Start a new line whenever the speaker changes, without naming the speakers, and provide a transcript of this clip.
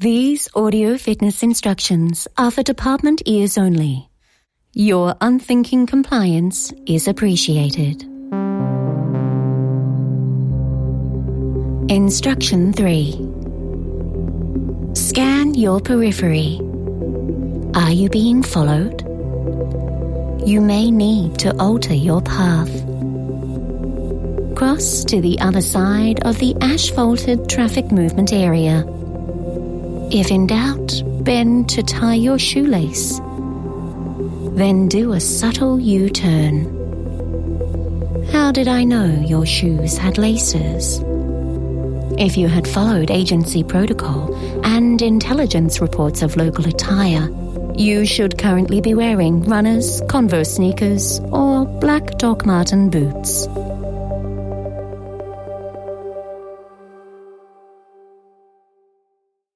These audio fitness instructions are for department ears only. Your unthinking compliance is appreciated. Instruction 3 Scan your periphery. Are you being followed? You may need to alter your path. Cross to the other side of the asphalted traffic movement area. If in doubt, bend to tie your shoelace. Then do a subtle U turn. How did I know your shoes had laces? If you had followed agency protocol and intelligence reports of local attire, you should currently be wearing runners, Converse sneakers, or black Doc Marten boots.